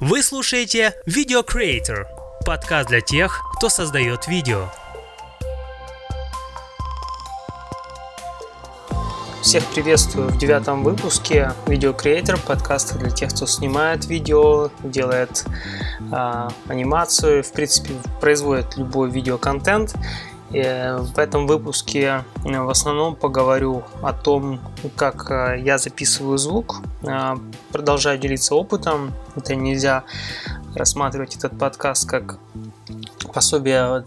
Вы слушаете Video Creator, подкаст для тех, кто создает видео. Всех приветствую в девятом выпуске Video Creator, подкаста для тех, кто снимает видео, делает э, анимацию, в принципе, производит любой видеоконтент. Э, в этом выпуске э, в основном поговорю о том, как э, я записываю звук, продолжаю делиться опытом. Это нельзя рассматривать этот подкаст как пособие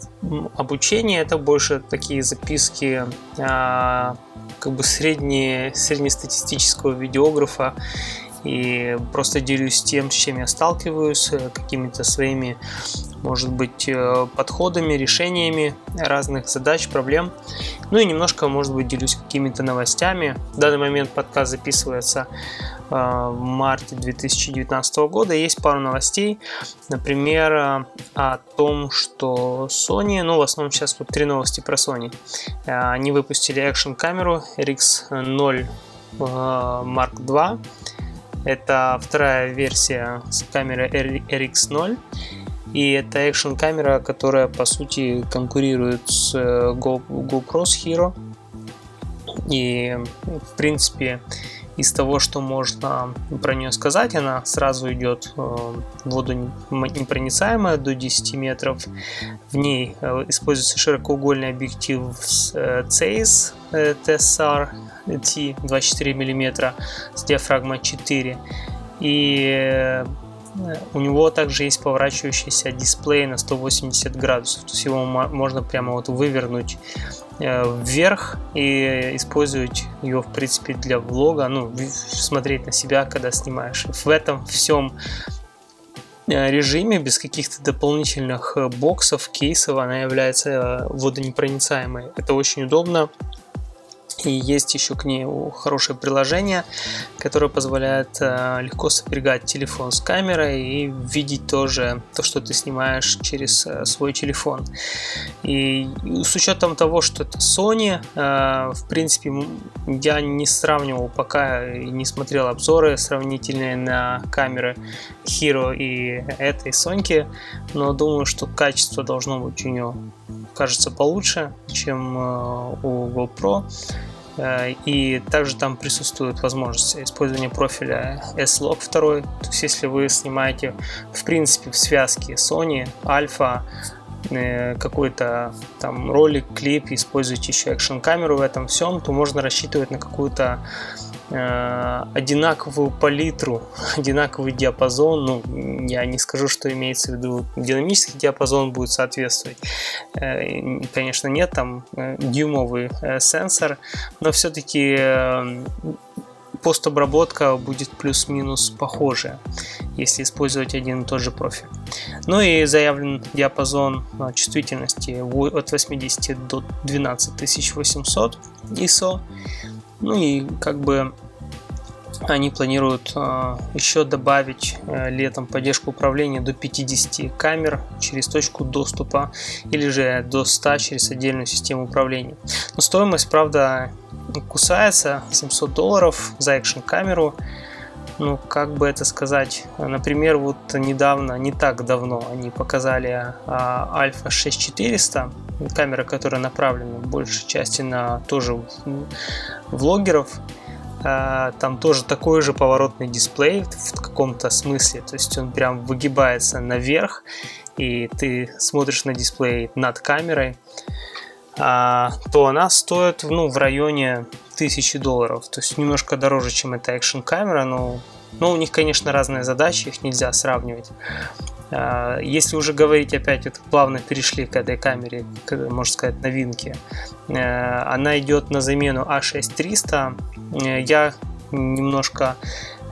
обучения, это больше такие записки как бы средние, среднестатистического видеографа и просто делюсь тем, с чем я сталкиваюсь, какими-то своими может быть, э, подходами, решениями разных задач, проблем. Ну и немножко, может быть, делюсь какими-то новостями. В данный момент подкаст записывается э, в марте 2019 года. Есть пару новостей. Например, э, о том, что Sony, ну, в основном сейчас вот три новости про Sony. Они выпустили экшн камеру RX0 Mark II. Это вторая версия с камеры RX0. И это экшн камера, которая по сути конкурирует с э, GoPro Hero. И в принципе из того, что можно про нее сказать, она сразу идет э, водонепроницаемая до 10 метров. В ней э, используется широкоугольный объектив с Zeiss TSR T 24 мм с диафрагмой 4. И у него также есть поворачивающийся дисплей на 180 градусов, то есть его можно прямо вот вывернуть э, вверх и использовать его в принципе для влога, ну смотреть на себя, когда снимаешь. В этом всем э, режиме без каких-то дополнительных э, боксов, кейсов она является водонепроницаемой. Это очень удобно и есть еще к ней хорошее приложение, которое позволяет э, легко сопрягать телефон с камерой и видеть тоже то, что ты снимаешь через э, свой телефон. И с учетом того, что это Sony, э, в принципе, я не сравнивал пока и не смотрел обзоры сравнительные на камеры Hero и этой Sony, но думаю, что качество должно быть у нее кажется получше, чем у GoPro. Э, и также там присутствует возможность использования профиля S-Log 2. То есть если вы снимаете в принципе в связке Sony, Alpha, э, какой-то там ролик, клип, используете еще экшн камеру в этом всем, то можно рассчитывать на какую-то одинаковую палитру, одинаковый диапазон. Ну, я не скажу, что имеется в виду динамический диапазон будет соответствовать. Э, конечно, нет, там э, дюймовый сенсор, но все-таки постобработка будет плюс-минус похожая, если использовать один и тот же профиль. Ну и заявлен диапазон чувствительности от 80 до 12800 ISO. Ну и как бы они планируют э, еще добавить э, летом поддержку управления до 50 камер через точку доступа или же до 100 через отдельную систему управления. Но стоимость, правда, кусается 700 долларов за экшн камеру. Ну, как бы это сказать, например, вот недавно, не так давно они показали Альфа 6400, камера, которая направлена в большей части на тоже влогеров, а, там тоже такой же поворотный дисплей в каком-то смысле, то есть он прям выгибается наверх, и ты смотришь на дисплей над камерой, а, то она стоит ну, в районе 1000 долларов, то есть немножко дороже, чем эта экшн камера, но, но у них, конечно, разные задачи, их нельзя сравнивать. А, если уже говорить опять, вот плавно перешли к этой камере, к, можно сказать, новинке, э, она идет на замену A6300. Э, я немножко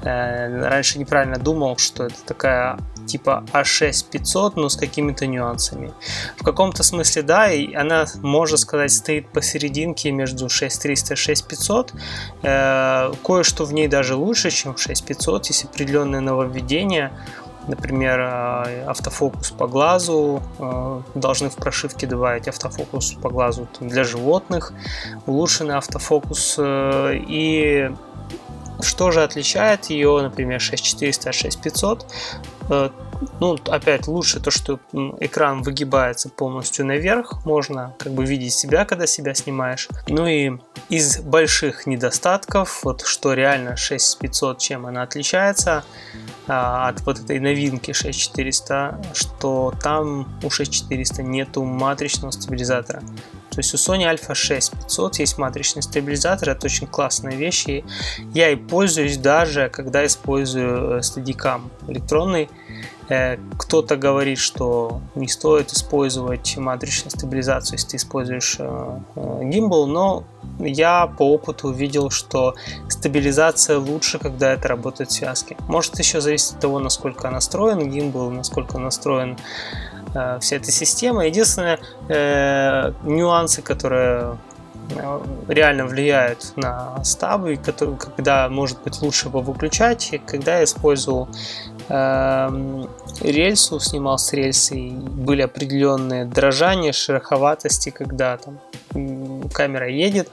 э, раньше неправильно думал, что это такая типа A6500, но с какими-то нюансами. В каком-то смысле, да, и она, можно сказать, стоит посерединке между 6300 и 6500. Кое-что в ней даже лучше, чем в 6500, есть определенные нововведения например, э, автофокус по глазу, э, должны в прошивке добавить автофокус по глазу для животных, улучшенный автофокус э, и что же отличает ее, например, 6400 от 6500? Э, ну, опять лучше то, что экран выгибается полностью наверх, можно как бы видеть себя, когда себя снимаешь. Ну и из больших недостатков, вот что реально 6500, чем она отличается а, от вот этой новинки 6400, что там у 6400 нету матричного стабилизатора. То есть у Sony Alpha 6500 есть матричный стабилизатор, это очень классная вещь, и я и пользуюсь даже, когда использую э, Steadicam электронный. Э, кто-то говорит, что не стоит использовать матричную стабилизацию, если ты используешь гимбал, э, но я по опыту увидел, что стабилизация лучше, когда это работает в связке. Может еще зависит от того, насколько настроен гимбал, насколько настроен э, вся эта система. Единственное, э, нюансы, которые э, реально влияют на стабы, которые, когда может быть лучше его выключать, когда я использовал э, рельсу, снимал с рельсы, были определенные дрожания, шероховатости, когда там камера едет,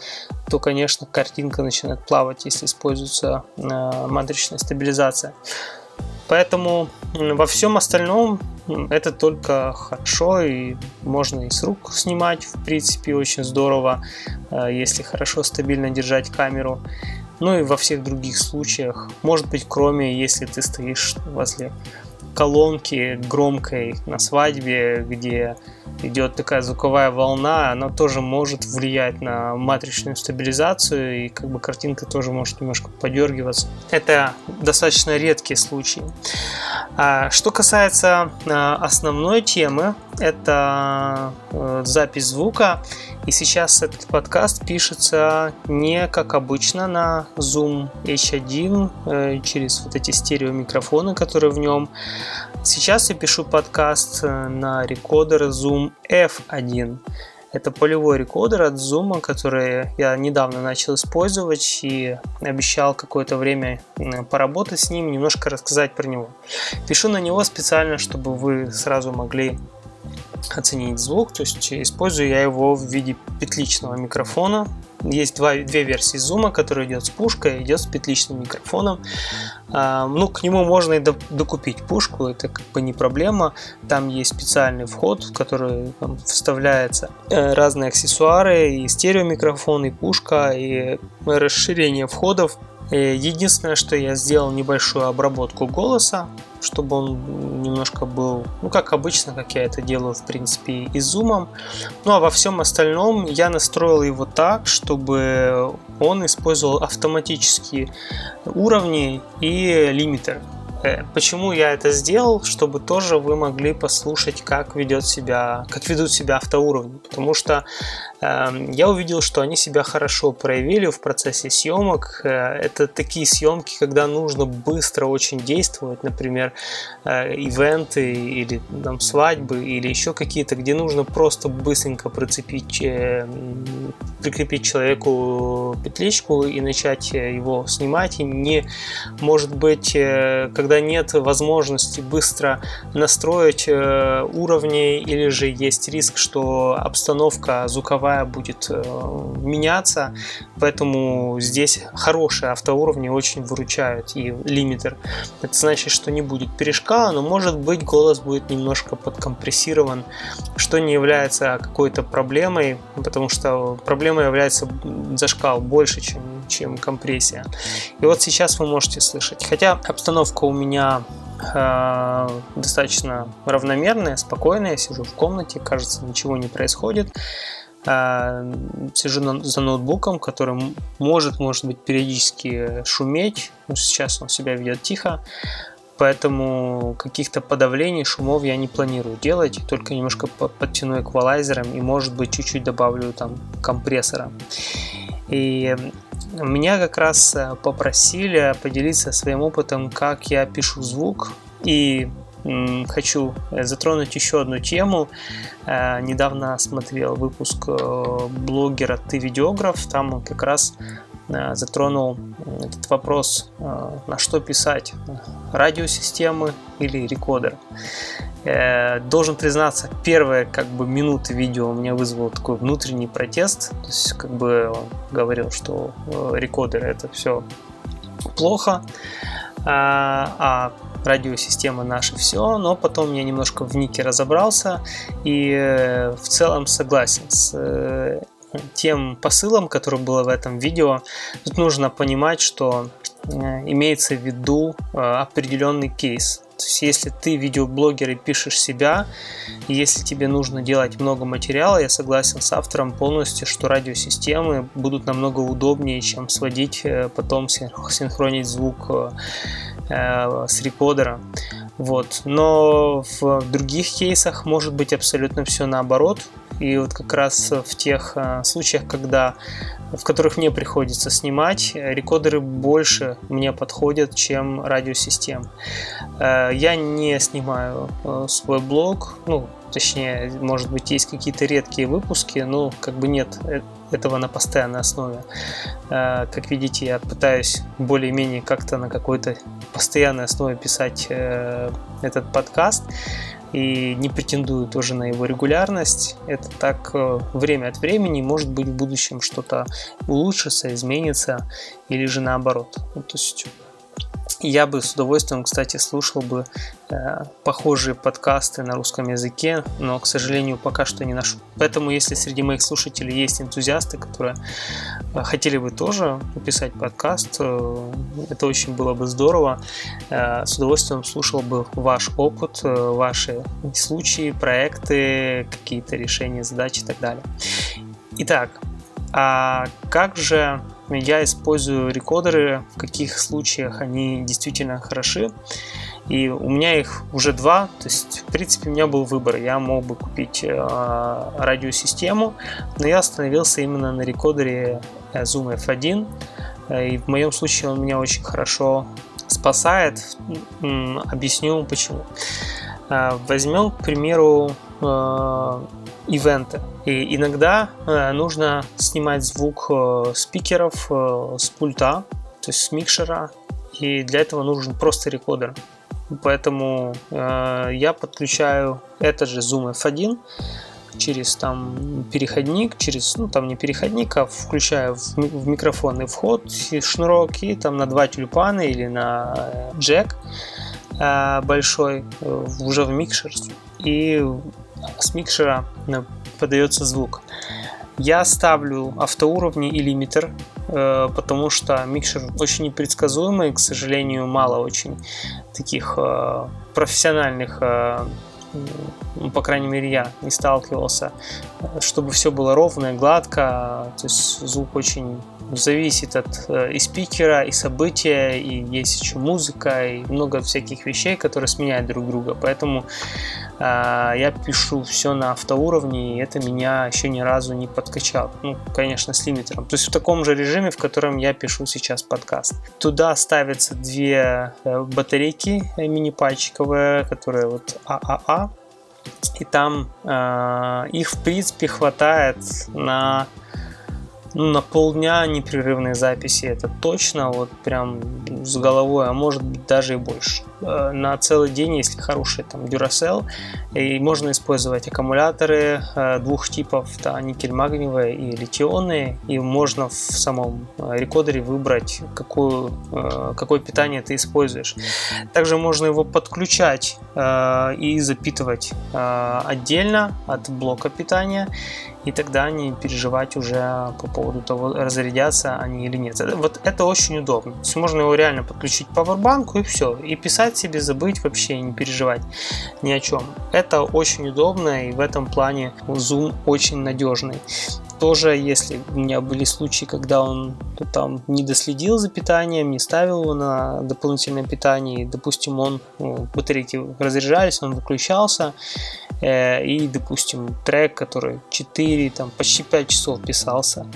то, конечно, картинка начинает плавать, если используется э, матричная стабилизация. Поэтому во всем остальном это только хорошо и можно и с рук снимать, в принципе, очень здорово, э, если хорошо стабильно держать камеру. Ну и во всех других случаях, может быть, кроме если ты стоишь возле колонки громкой на свадьбе, где идет такая звуковая волна, она тоже может влиять на матричную стабилизацию, и как бы картинка тоже может немножко подергиваться. Это достаточно редкие случаи. А, что касается а, основной темы, это э, запись звука. И сейчас этот подкаст пишется не как обычно на Zoom H1 э, через вот эти стереомикрофоны, которые в нем. Сейчас я пишу подкаст э, на рекордер Zoom F1. Это полевой рекордер от Zoom, который я недавно начал использовать и обещал какое-то время поработать с ним, немножко рассказать про него. Пишу на него специально, чтобы вы сразу могли оценить звук, то есть использую я его в виде петличного микрофона. Есть два, две версии зума, который идет с пушкой, идет с петличным микрофоном. А, ну, к нему можно и докупить пушку, это как бы не проблема. Там есть специальный вход, в который там, вставляются э, разные аксессуары, и стереомикрофон, и пушка, и расширение входов единственное, что я сделал небольшую обработку голоса, чтобы он немножко был, ну, как обычно, как я это делаю, в принципе, и зумом. Ну, а во всем остальном я настроил его так, чтобы он использовал автоматические уровни и лимитер. Э, почему я это сделал? Чтобы тоже вы могли послушать, как ведет себя, как ведут себя автоуровни. Потому что я увидел, что они себя хорошо проявили в процессе съемок. Э, это такие съемки, когда нужно быстро очень действовать, например, э, ивенты или там, свадьбы или еще какие-то, где нужно просто быстренько прицепить, э, прикрепить человеку петличку и начать его снимать. И не, может быть, когда нет возможности быстро настроить уровни или же есть риск, что обстановка звуковая звуковая будет э, меняться, поэтому здесь хорошие автоуровни очень выручают и лимитер. Это значит, что не будет перешкала, но может быть голос будет немножко подкомпрессирован, что не является какой-то проблемой, потому что проблема является зашкал больше, чем, чем компрессия. И вот сейчас вы можете слышать. Хотя обстановка у меня э, достаточно равномерная, спокойная, я сижу в комнате, кажется, ничего не происходит. А, сижу на, за ноутбуком, который может, может быть, периодически шуметь. Но сейчас он себя ведет тихо. Поэтому каких-то подавлений, шумов я не планирую делать, только немножко подтяну эквалайзером и, может быть, чуть-чуть добавлю там компрессора. И меня как раз э, попросили поделиться своим опытом, как я пишу звук. И хочу э, затронуть еще одну тему. Э, недавно смотрел выпуск э, блогера «Ты видеограф», там он как раз затронул этот вопрос, на что писать, радиосистемы или рекодер. Должен признаться, первые как бы минуты видео у меня вызвало такой внутренний протест. То есть как бы он говорил, что рекодер это все плохо. А, а радиосистема наша все, но потом я немножко в нике разобрался и э, в целом согласен с э, тем посылом, который было в этом видео. Тут нужно понимать, что э, имеется в виду определенный кейс. То есть, если ты видеоблогер и пишешь себя, если тебе нужно делать много материала, я согласен с автором полностью, что радиосистемы будут намного удобнее, чем сводить, потом синхронить звук Э, с рекодера. Вот. Но в других кейсах может быть абсолютно все наоборот. И вот как раз в тех э, случаях, когда в которых мне приходится снимать, рекодеры больше мне подходят, чем радиосистем. Э, я не снимаю свой блог, ну, точнее, может быть, есть какие-то редкие выпуски, но как бы нет этого на постоянной основе. Э, как видите, я пытаюсь более-менее как-то на какой-то постоянной основе писать э, этот подкаст и не претендую тоже на его регулярность. Это так э, время от времени, может быть в будущем что-то улучшится, изменится или же наоборот. Ну, то есть я бы с удовольствием, кстати, слушал бы э, похожие подкасты на русском языке, но, к сожалению, пока что не нашел. Поэтому, если среди моих слушателей есть энтузиасты, которые э, хотели бы тоже написать подкаст, э, это очень было бы здорово. Э, с удовольствием слушал бы ваш опыт, э, ваши случаи, проекты, какие-то решения задач и так далее. Итак, а как же я использую рекодеры, в каких случаях они действительно хороши. И у меня их уже два, то есть, в принципе, у меня был выбор. Я мог бы купить э, радиосистему, но я остановился именно на рекодере Zoom F1. И в моем случае он меня очень хорошо спасает. Объясню почему. Э, возьмем, к примеру, э, ивенты. И иногда э, нужно снимать звук э, спикеров э, с пульта, то есть с микшера, и для этого нужен просто рекодер. Поэтому я подключаю этот же Zoom F1 через там переходник, через, ну там не переходник, а включаю в, в микрофонный вход и шнурок и там на два тюльпана или на джек большой уже в микшер и с микшера э, подается звук. Я ставлю автоуровни и лимитер, э, потому что микшер очень непредсказуемый, к сожалению, мало очень таких э, профессиональных ну, по крайней мере, я не сталкивался, чтобы все было ровно, гладко, то есть звук очень зависит от э, и спикера, и события, и есть еще музыка, и много всяких вещей, которые сменяют друг друга. Поэтому э, я пишу все на автоуровне, и это меня еще ни разу не подкачало. Ну, конечно, с лимитером. То есть в таком же режиме, в котором я пишу сейчас подкаст. Туда ставятся две э, батарейки э, мини-пальчиковые, которые вот ААА. И там э, их, в принципе, хватает на ну, на полдня непрерывной записи, это точно, вот прям с головой, а может быть даже и больше. Э, на целый день, если хороший там Duracell, и можно использовать аккумуляторы э, двух типов, да, никель-магниевые и литионные, и можно в самом э, рекодере выбрать, какую, какое питание ты используешь. Также можно его подключать и запитывать отдельно от блока питания, и тогда не переживать уже по поводу того, разрядятся они или нет. Вот это очень удобно. То есть можно его реально подключить к пауэрбанку и все. И писать себе, забыть вообще, не переживать ни о чем. Это очень удобно и в этом плане Zoom очень надежный тоже, если у меня были случаи, когда он там не доследил за питанием, не ставил его на дополнительное питание, и, допустим, он, ну, батарейки разряжались, он выключался, э, и, допустим, трек, который 4, там, почти 5 часов писался,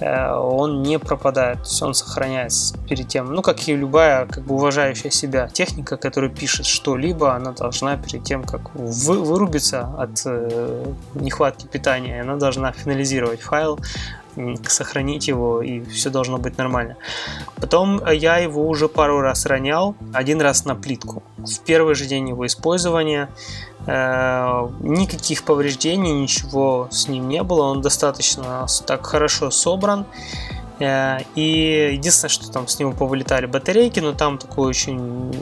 э, он не пропадает, то есть он сохраняется перед тем, ну, как и любая, как бы, уважающая себя техника, которая пишет что-либо, она должна перед тем, как вы, вырубиться от э, нехватки питания, она должна финализировать файл, сохранить его, и все должно быть нормально. Потом я его уже пару раз ронял, один раз на плитку. В первый же день его использования э, никаких повреждений, ничего с ним не было, он достаточно так хорошо собран. Э, и единственное, что там с него повылетали батарейки, но там такой очень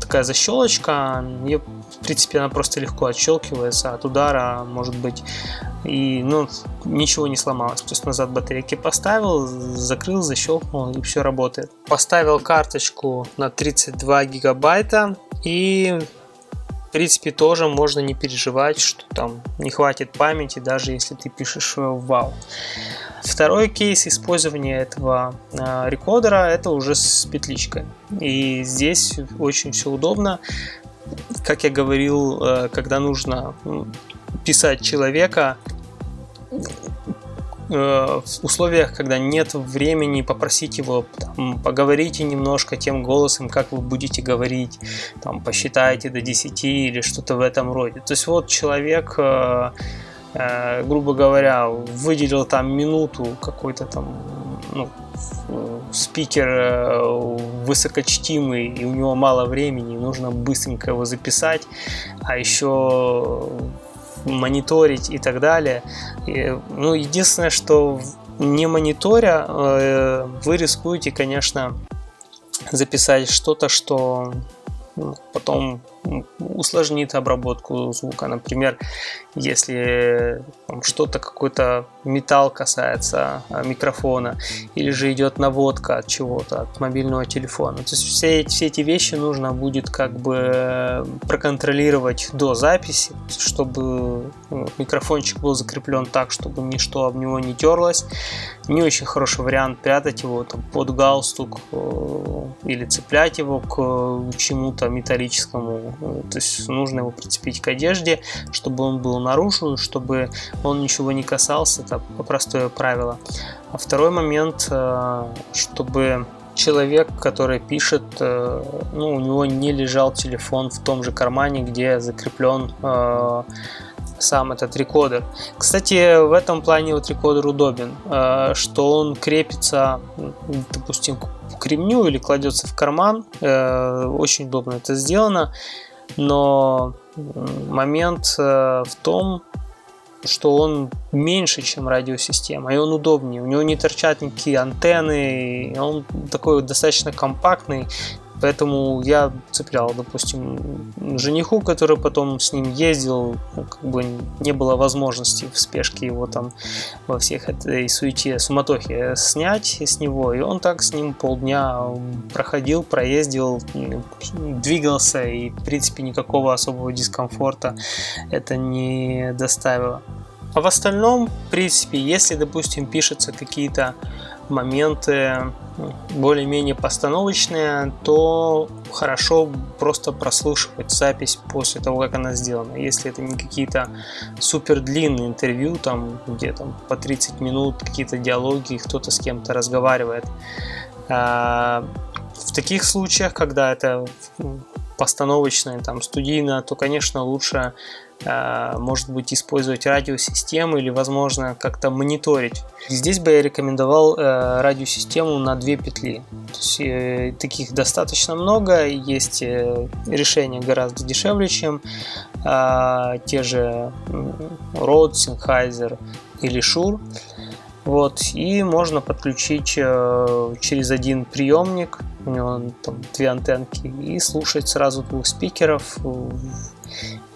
такая защелочка, ее, в принципе, она просто легко отщелкивается от удара, может быть, и ну, ничего не сломалось. То есть назад батарейки поставил, закрыл, защелкнул и все работает. Поставил карточку на 32 гигабайта и в принципе, тоже можно не переживать, что там не хватит памяти, даже если ты пишешь в WoW. Второй кейс использования этого э, рекодера это уже с петличкой. И здесь очень все удобно. Как я говорил, э, когда нужно писать человека, Э, в условиях, когда нет времени попросить его, там, поговорите немножко тем голосом, как вы будете говорить, там, посчитайте до 10 или что-то в этом роде. То есть вот человек, э, э, грубо говоря, выделил там минуту какой-то там ну, спикер высокочтимый, и у него мало времени, нужно быстренько его записать, а еще мониторить и так далее. И, ну, единственное, что не мониторя, э, вы рискуете, конечно, записать что-то, что потом усложнит обработку звука. Например, если что-то, какой-то металл касается а, микрофона, или же идет наводка от чего-то, от мобильного телефона. То есть все, все эти вещи нужно будет как бы проконтролировать до записи, чтобы ну, микрофончик был закреплен так, чтобы ничто об него не терлось. Не очень хороший вариант прятать его там, под галстук э, или цеплять его к чему-то металлическому то есть нужно его прицепить к одежде, чтобы он был наружу, чтобы он ничего не касался. Это простое правило. А второй момент, э, чтобы человек, который пишет, э, ну, у него не лежал телефон в том же кармане, где закреплен э, сам этот рекодер. Кстати, в этом плане вот рекодер удобен, что он крепится, допустим, к ремню или кладется в карман. Очень удобно это сделано но момент э, в том, что он меньше, чем радиосистема, и он удобнее. У него не торчат никакие антенны, он такой достаточно компактный, Поэтому я цеплял, допустим, жениху, который потом с ним ездил, ну, как бы не было возможности в спешке его там во всех этой суете, суматохе снять с него, и он так с ним полдня проходил, проездил, двигался, и в принципе никакого особого дискомфорта это не доставило. А в остальном, в принципе, если, допустим, пишутся какие-то моменты более-менее постановочные, то хорошо просто прослушивать запись после того, как она сделана. Если это не какие-то супер длинные интервью, там, где там по 30 минут какие-то диалоги, кто-то с кем-то разговаривает. А, в таких случаях, когда это постановочное, там, студийно, то, конечно, лучше может быть, использовать радиосистемы или, возможно, как-то мониторить. Здесь бы я рекомендовал э, радиосистему на две петли. То есть, э, таких достаточно много, есть решения гораздо дешевле, чем те же Rode, Sennheiser или Shure. Вот, и можно подключить через один приемник, у него там две антенки, и слушать сразу двух спикеров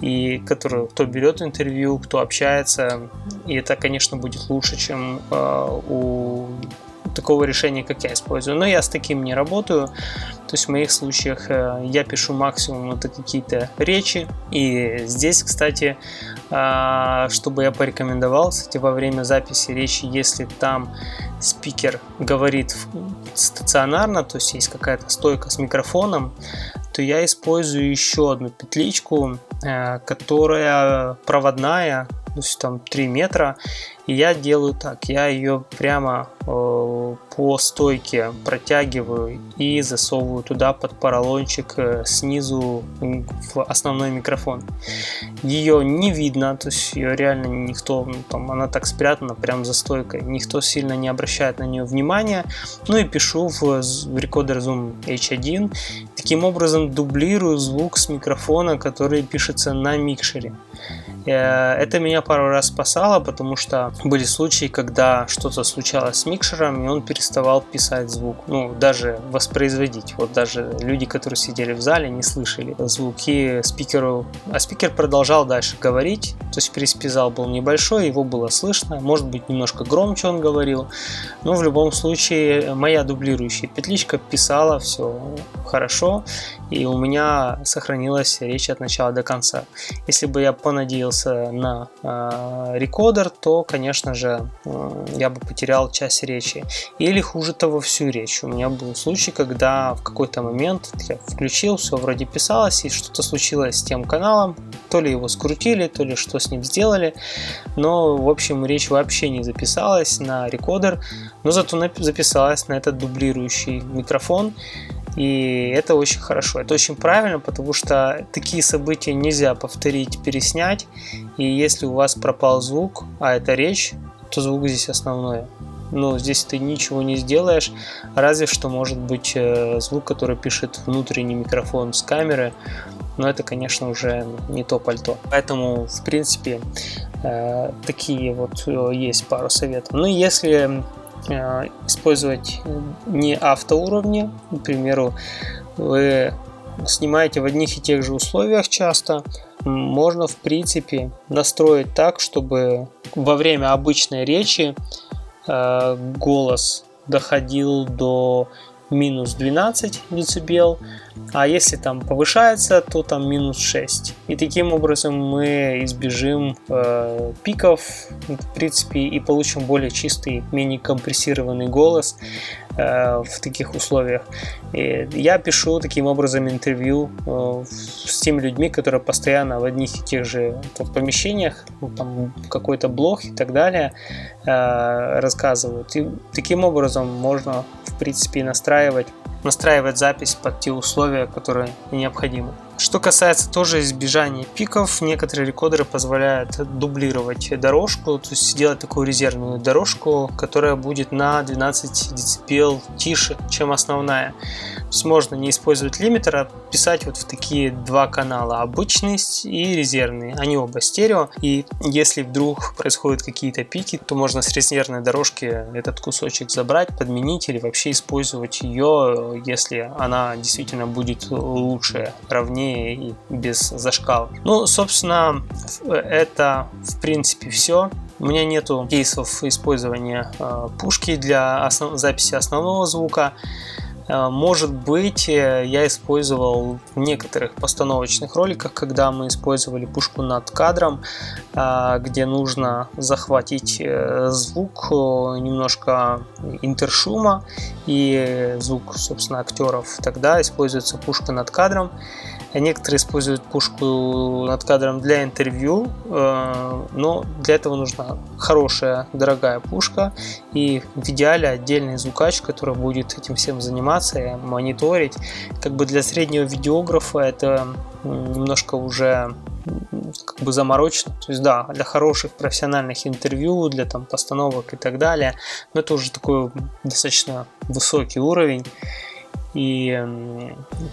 и который, кто берет интервью, кто общается. И это, конечно, будет лучше, чем э, у такого решения, как я использую. Но я с таким не работаю. То есть в моих случаях э, я пишу максимум это какие-то речи. И здесь, кстати, э, чтобы я порекомендовал, кстати, во время записи речи, если там спикер говорит стационарно, то есть есть какая-то стойка с микрофоном, то я использую еще одну петличку, э, которая проводная, есть там 3 метра, и я делаю так, я ее прямо э, по стойке протягиваю и засовываю туда под поролончик э, снизу в основной микрофон. Ее не видно, то есть ее реально никто, ну, там она так спрятана прям за стойкой, никто сильно не обращает на нее внимания. Ну и пишу в, в рекордер Zoom H1. Таким образом дублирую звук с микрофона, который пишется на микшере. Э, это меня пару раз спасало, потому что были случаи, когда что-то случалось с микшером, и он переставал писать звук, ну, даже воспроизводить. Вот даже люди, которые сидели в зале, не слышали звуки спикеру, а спикер продолжал дальше говорить, то есть переспизал был небольшой, его было слышно, может быть, немножко громче он говорил, но в любом случае моя дублирующая петличка писала все хорошо, и у меня сохранилась речь от начала до конца. Если бы я понадеялся на э, рекодер, то, конечно же, э, я бы потерял часть речи. Или хуже того, всю речь. У меня был случай, когда в какой-то момент я включил, все вроде писалось, и что-то случилось с тем каналом, то ли его скрутили, то ли что с ним сделали, но, в общем, речь вообще не записалась на рекодер, но зато записалась на этот дублирующий микрофон, и это очень хорошо, это очень правильно, потому что такие события нельзя повторить, переснять. И если у вас пропал звук, а это речь, то звук здесь основное. Но здесь ты ничего не сделаешь, разве что может быть э, звук, который пишет внутренний микрофон с камеры, но это, конечно, уже не то пальто. Поэтому, в принципе, э, такие вот э, есть пару советов. Ну, если использовать не автоуровни. К примеру, вы снимаете в одних и тех же условиях часто, можно в принципе настроить так, чтобы во время обычной речи э, голос доходил до минус 12 дБ, а если там повышается, то там минус 6. И таким образом мы избежим э, пиков, в принципе, и получим более чистый, менее компрессированный голос э, в таких условиях. И я пишу таким образом интервью э, с теми людьми, которые постоянно в одних и тех же там, помещениях, ну, там какой-то блог и так далее, э, рассказывают. И таким образом можно, в принципе, настраивать настраивать запись под те условия, которые необходимы. Что касается тоже избежания пиков, некоторые рекодеры позволяют дублировать дорожку, то есть сделать такую резервную дорожку, которая будет на 12 дБ тише, чем основная. То есть можно не использовать лимитер, а писать вот в такие два канала, обычный и резервный. Они оба стерео, и если вдруг происходят какие-то пики, то можно с резервной дорожки этот кусочек забрать, подменить или вообще использовать ее, если она действительно будет лучше, ровнее и без зашкал. Ну, собственно, это в принципе все. У меня нету кейсов использования э, пушки для основ... записи основного звука. Э, может быть, э, я использовал в некоторых постановочных роликах, когда мы использовали пушку над кадром, э, где нужно захватить звук, немножко интершума и звук, собственно, актеров. Тогда используется пушка над кадром. Некоторые используют пушку над кадром для интервью, э, но для этого нужна хорошая, дорогая пушка и в идеале отдельный звукач, который будет этим всем заниматься и мониторить. Как бы для среднего видеографа это немножко уже как бы заморочено. То есть, да, для хороших профессиональных интервью, для там постановок и так далее, но это уже такой достаточно высокий уровень. И,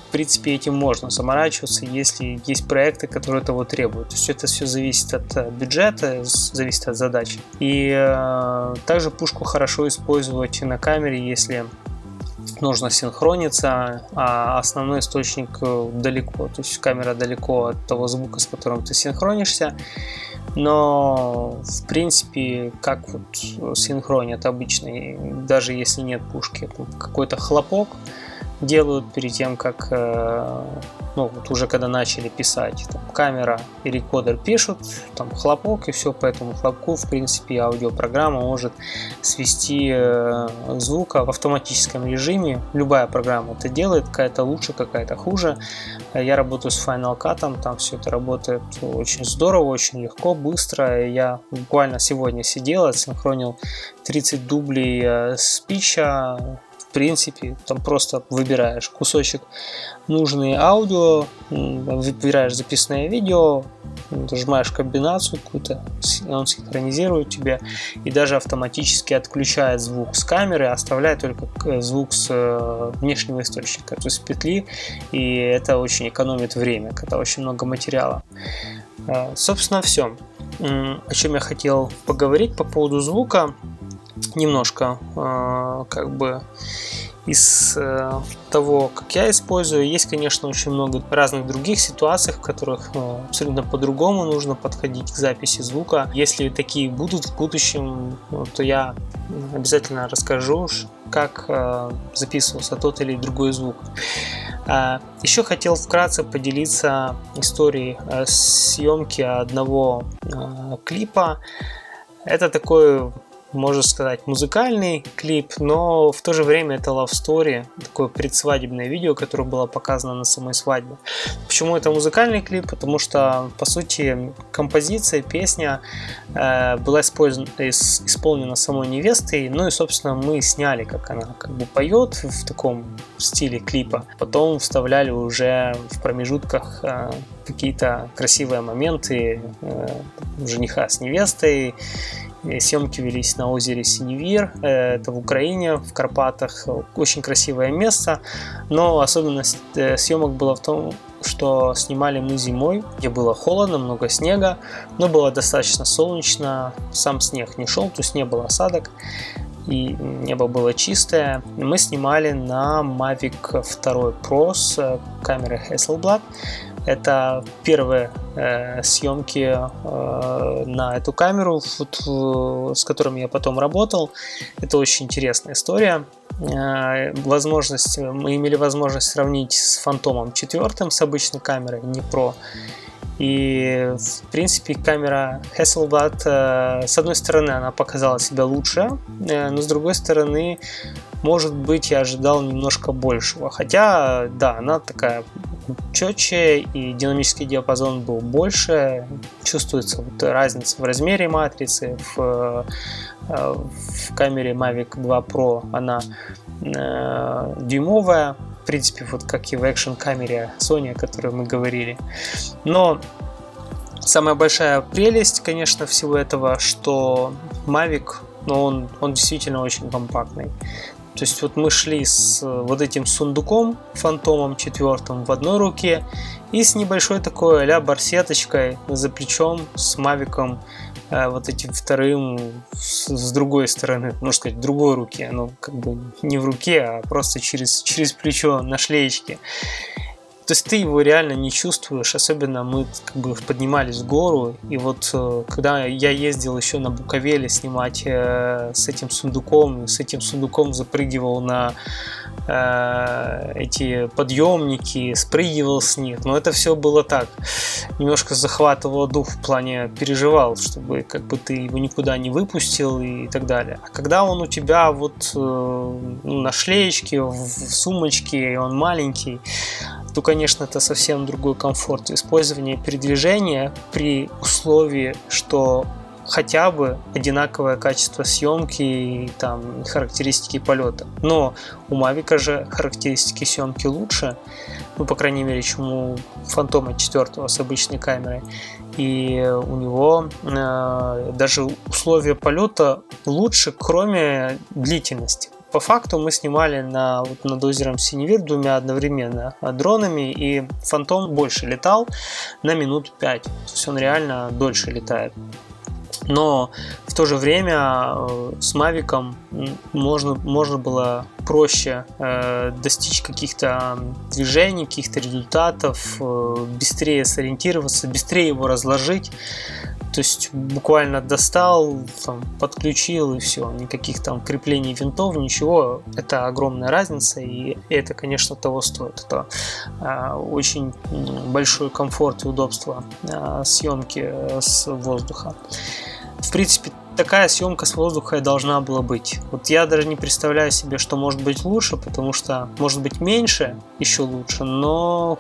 в принципе, этим можно заморачиваться, если есть проекты, которые этого требуют. То есть это все зависит от э, бюджета, зависит от задач. И э, также пушку хорошо использовать на камере, если нужно синхрониться, а основной источник э, далеко, то есть камера далеко от того звука, с которым ты синхронишься. Но, в принципе, как вот синхронят обычный, даже если нет пушки, какой-то хлопок, делают перед тем, как, э, ну, вот уже когда начали писать, там, камера и рекодер пишут, там хлопок и все по этому хлопку, в принципе, аудиопрограмма может свести э, звука в автоматическом режиме. Любая программа это делает, какая-то лучше, какая-то хуже. Я работаю с Final Cut, там все это работает очень здорово, очень легко, быстро. Я буквально сегодня сидел, отсинхронил 30 дублей э, спича, в принципе, там просто выбираешь кусочек нужный аудио, выбираешь записанное видео, нажимаешь комбинацию какую-то, он синхронизирует тебя и даже автоматически отключает звук с камеры, оставляет только звук с э, внешнего источника, то есть петли, и это очень экономит время, когда очень много материала. Э, собственно, все. о чем я хотел поговорить по поводу звука. Немножко э, как бы из э, того, как я использую, есть, конечно, очень много разных других ситуаций, в которых э, абсолютно по-другому нужно подходить к записи звука. Если такие будут в будущем, ну, то я обязательно расскажу, как э, записывался тот или другой звук. А, Еще хотел вкратце поделиться историей съемки одного клипа. Это такой можно сказать, музыкальный клип, но в то же время это love story, такое предсвадебное видео, которое было показано на самой свадьбе. Почему это музыкальный клип? Потому что, по сути, композиция, песня э, была использована, исполнена самой невестой, ну и, собственно, мы сняли, как она как бы поет в таком стиле клипа. Потом вставляли уже в промежутках э, какие-то красивые моменты э, жениха с невестой съемки велись на озере Синевир, э, это в Украине, в Карпатах. Очень красивое место, но особенность э, съемок была в том, что снимали мы зимой, где было холодно, много снега, но было достаточно солнечно, сам снег не шел, то есть не было осадок, и небо было чистое. Мы снимали на Mavic 2 Pro с камерой Hasselblad. Это первые э, съемки э, на эту камеру, вот, с которыми я потом работал. Это очень интересная история. Э, возможность, мы имели возможность сравнить с Фантомом 4, с обычной камерой, не Pro. И, в принципе, камера Hasselblad, э, с одной стороны, она показала себя лучше, э, но с другой стороны, может быть, я ожидал немножко большего. Хотя, да, она такая четче и динамический диапазон был больше. Чувствуется вот разница в размере матрицы. В, э, в камере Mavic 2 Pro она э, дюймовая. В принципе, вот как и в экшн камере Sony, о которой мы говорили. Но самая большая прелесть, конечно, всего этого, что Mavic, ну, он, он действительно очень компактный. То есть вот мы шли с э, вот этим сундуком, фантомом четвертым в одной руке и с небольшой такой а барсеточкой за плечом с мавиком э, вот этим вторым с, с другой стороны, можно сказать, в другой руке, ну как бы не в руке, а просто через, через плечо на шлеечке. То есть ты его реально не чувствуешь, особенно мы как бы поднимались в гору, и вот э, когда я ездил еще на Буковеле снимать э, с этим сундуком, с этим сундуком запрыгивал на эти подъемники, спрыгивал с них, но это все было так, немножко захватывало дух в плане переживал, чтобы как бы ты его никуда не выпустил и так далее. А когда он у тебя вот ну, на шлеечке, в сумочке, и он маленький, то, конечно, это совсем другой комфорт. Использования передвижения при условии, что хотя бы одинаковое качество съемки и там характеристики полета. Но у Mavic же характеристики съемки лучше, ну, по крайней мере, чем у Фантома 4 с обычной камерой. И у него э, даже условия полета лучше, кроме длительности. По факту мы снимали на, вот над озером Синевир двумя одновременно дронами, и Фантом больше летал на минут 5. То есть он реально дольше летает. Но в то же время э, с Мавиком можно, можно было проще э, достичь каких-то движений, каких-то результатов, э, быстрее сориентироваться, быстрее его разложить. То есть буквально достал, там, подключил и все. Никаких там креплений винтов, ничего. Это огромная разница, и это, конечно, того стоит. Это э, очень большой комфорт и удобство э, съемки с воздуха. В принципе, такая съемка с воздуха и должна была быть. Вот я даже не представляю себе, что может быть лучше, потому что может быть меньше еще лучше, но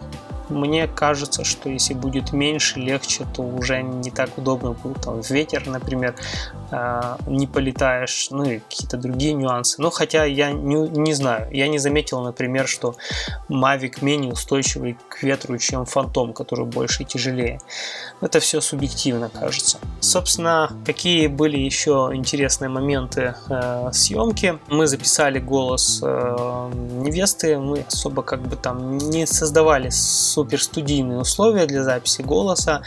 мне кажется, что если будет меньше, легче, то уже не так удобно будет. Там ветер, например, а, не полетаешь, ну и какие-то другие нюансы. Но хотя я не, не знаю, я не заметил, например, что Mavic менее устойчивый к ветру, чем Phantom, который больше и тяжелее. Это все субъективно, кажется. Собственно, какие были еще интересные моменты э, съемки? Мы записали голос э, невесты, мы особо как бы там не создавали супер студийные условия для записи голоса.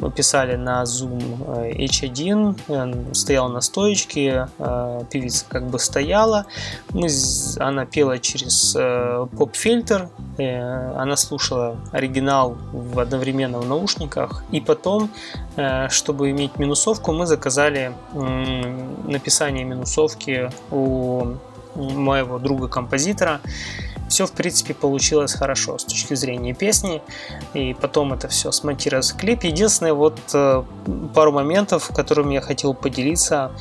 Мы писали на Zoom H1, стоял на стоечке, певица как бы стояла. Мы, она пела через поп-фильтр, она слушала оригинал в одновременно в наушниках. И потом, чтобы иметь минусовку, мы заказали написание минусовки у моего друга-композитора. Все, в принципе, получилось хорошо с точки зрения песни. И потом это все смонтировалось в клип. Единственное, вот э, пару моментов, которыми я хотел поделиться.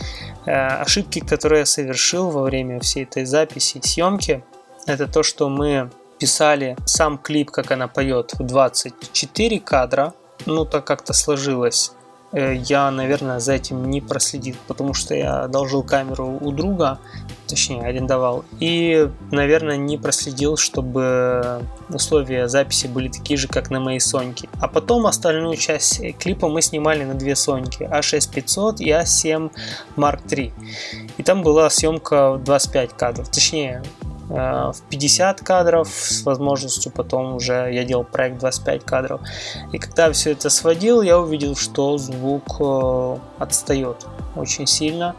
Э, ошибки, которые я совершил во время всей этой записи, съемки, это то, что мы писали сам клип, как она поет, в 24 кадра. Ну, так как-то сложилось я, наверное, за этим не проследил, потому что я одолжил камеру у друга, точнее, арендовал, и, наверное, не проследил, чтобы условия записи были такие же, как на моей Соньке. А потом остальную часть клипа мы снимали на две Соньки, A6500 и A7 Mark III. И там была съемка 25 кадров, точнее, Э, в 50 кадров с возможностью потом уже я делал проект 25 кадров. И когда все это сводил, я увидел, что звук э, отстает очень сильно.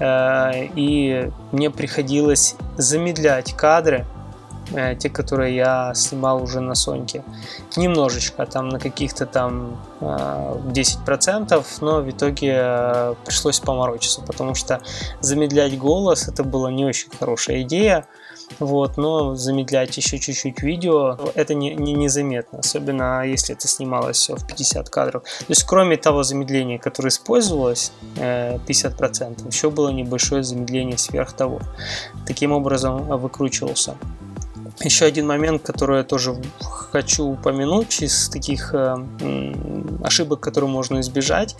Э, и мне приходилось замедлять кадры, те, которые я снимал уже на Соньке. Немножечко, там на каких-то там 10%, но в итоге пришлось поморочиться, потому что замедлять голос это была не очень хорошая идея. Вот, но замедлять еще чуть-чуть видео, это не, не, незаметно, особенно если это снималось все в 50 кадров. То есть кроме того замедления, которое использовалось, 50%, еще было небольшое замедление сверх того. Таким образом выкручивался. Еще один момент, который я тоже хочу упомянуть из таких э, ошибок, которые можно избежать.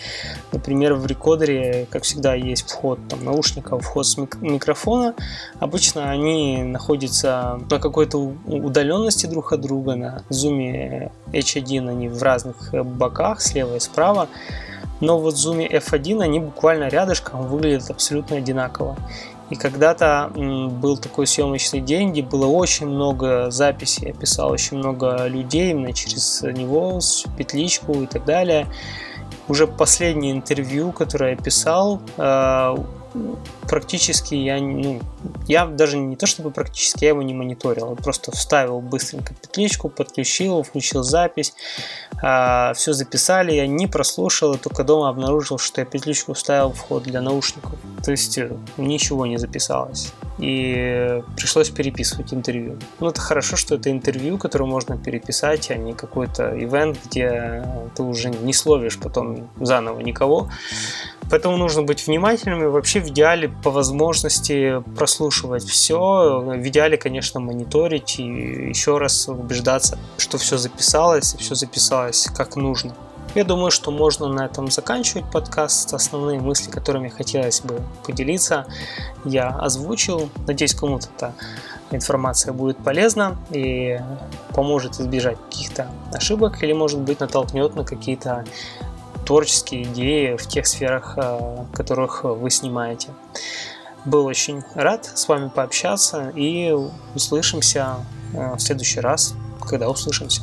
Например, в рекодере, как всегда, есть вход там, наушников, вход с микрофона. Обычно они находятся на какой-то удаленности друг от друга. На Zoom H1 они в разных боках, слева и справа. Но вот в Zoom F1 они буквально рядышком выглядят абсолютно одинаково. И когда-то был такой съемочный день, где было очень много записей, я писал очень много людей именно через него, петличку и так далее. Уже последнее интервью, которое я писал, э, практически я, ну, я даже не то чтобы практически, я его не мониторил, я просто вставил быстренько петличку, подключил, включил запись, а, все записали, я не прослушал, и только дома обнаружил, что я петличку вставил в вход для наушников, то есть э, ничего не записалось, и пришлось переписывать интервью. Ну, это хорошо, что это интервью, которое можно переписать, а не какой-то ивент, где ты уже не словишь потом заново никого, Поэтому нужно быть внимательным и вообще в идеале по возможности прослушивать все. В идеале, конечно, мониторить и еще раз убеждаться, что все записалось и все записалось как нужно. Я думаю, что можно на этом заканчивать подкаст. Основные мысли, которыми хотелось бы поделиться, я озвучил. Надеюсь, кому-то эта информация будет полезна и поможет избежать каких-то ошибок или, может быть, натолкнет на какие-то творческие идеи в тех сферах, э, в которых вы снимаете. Был очень рад с вами пообщаться и услышимся э, в следующий раз, когда услышимся.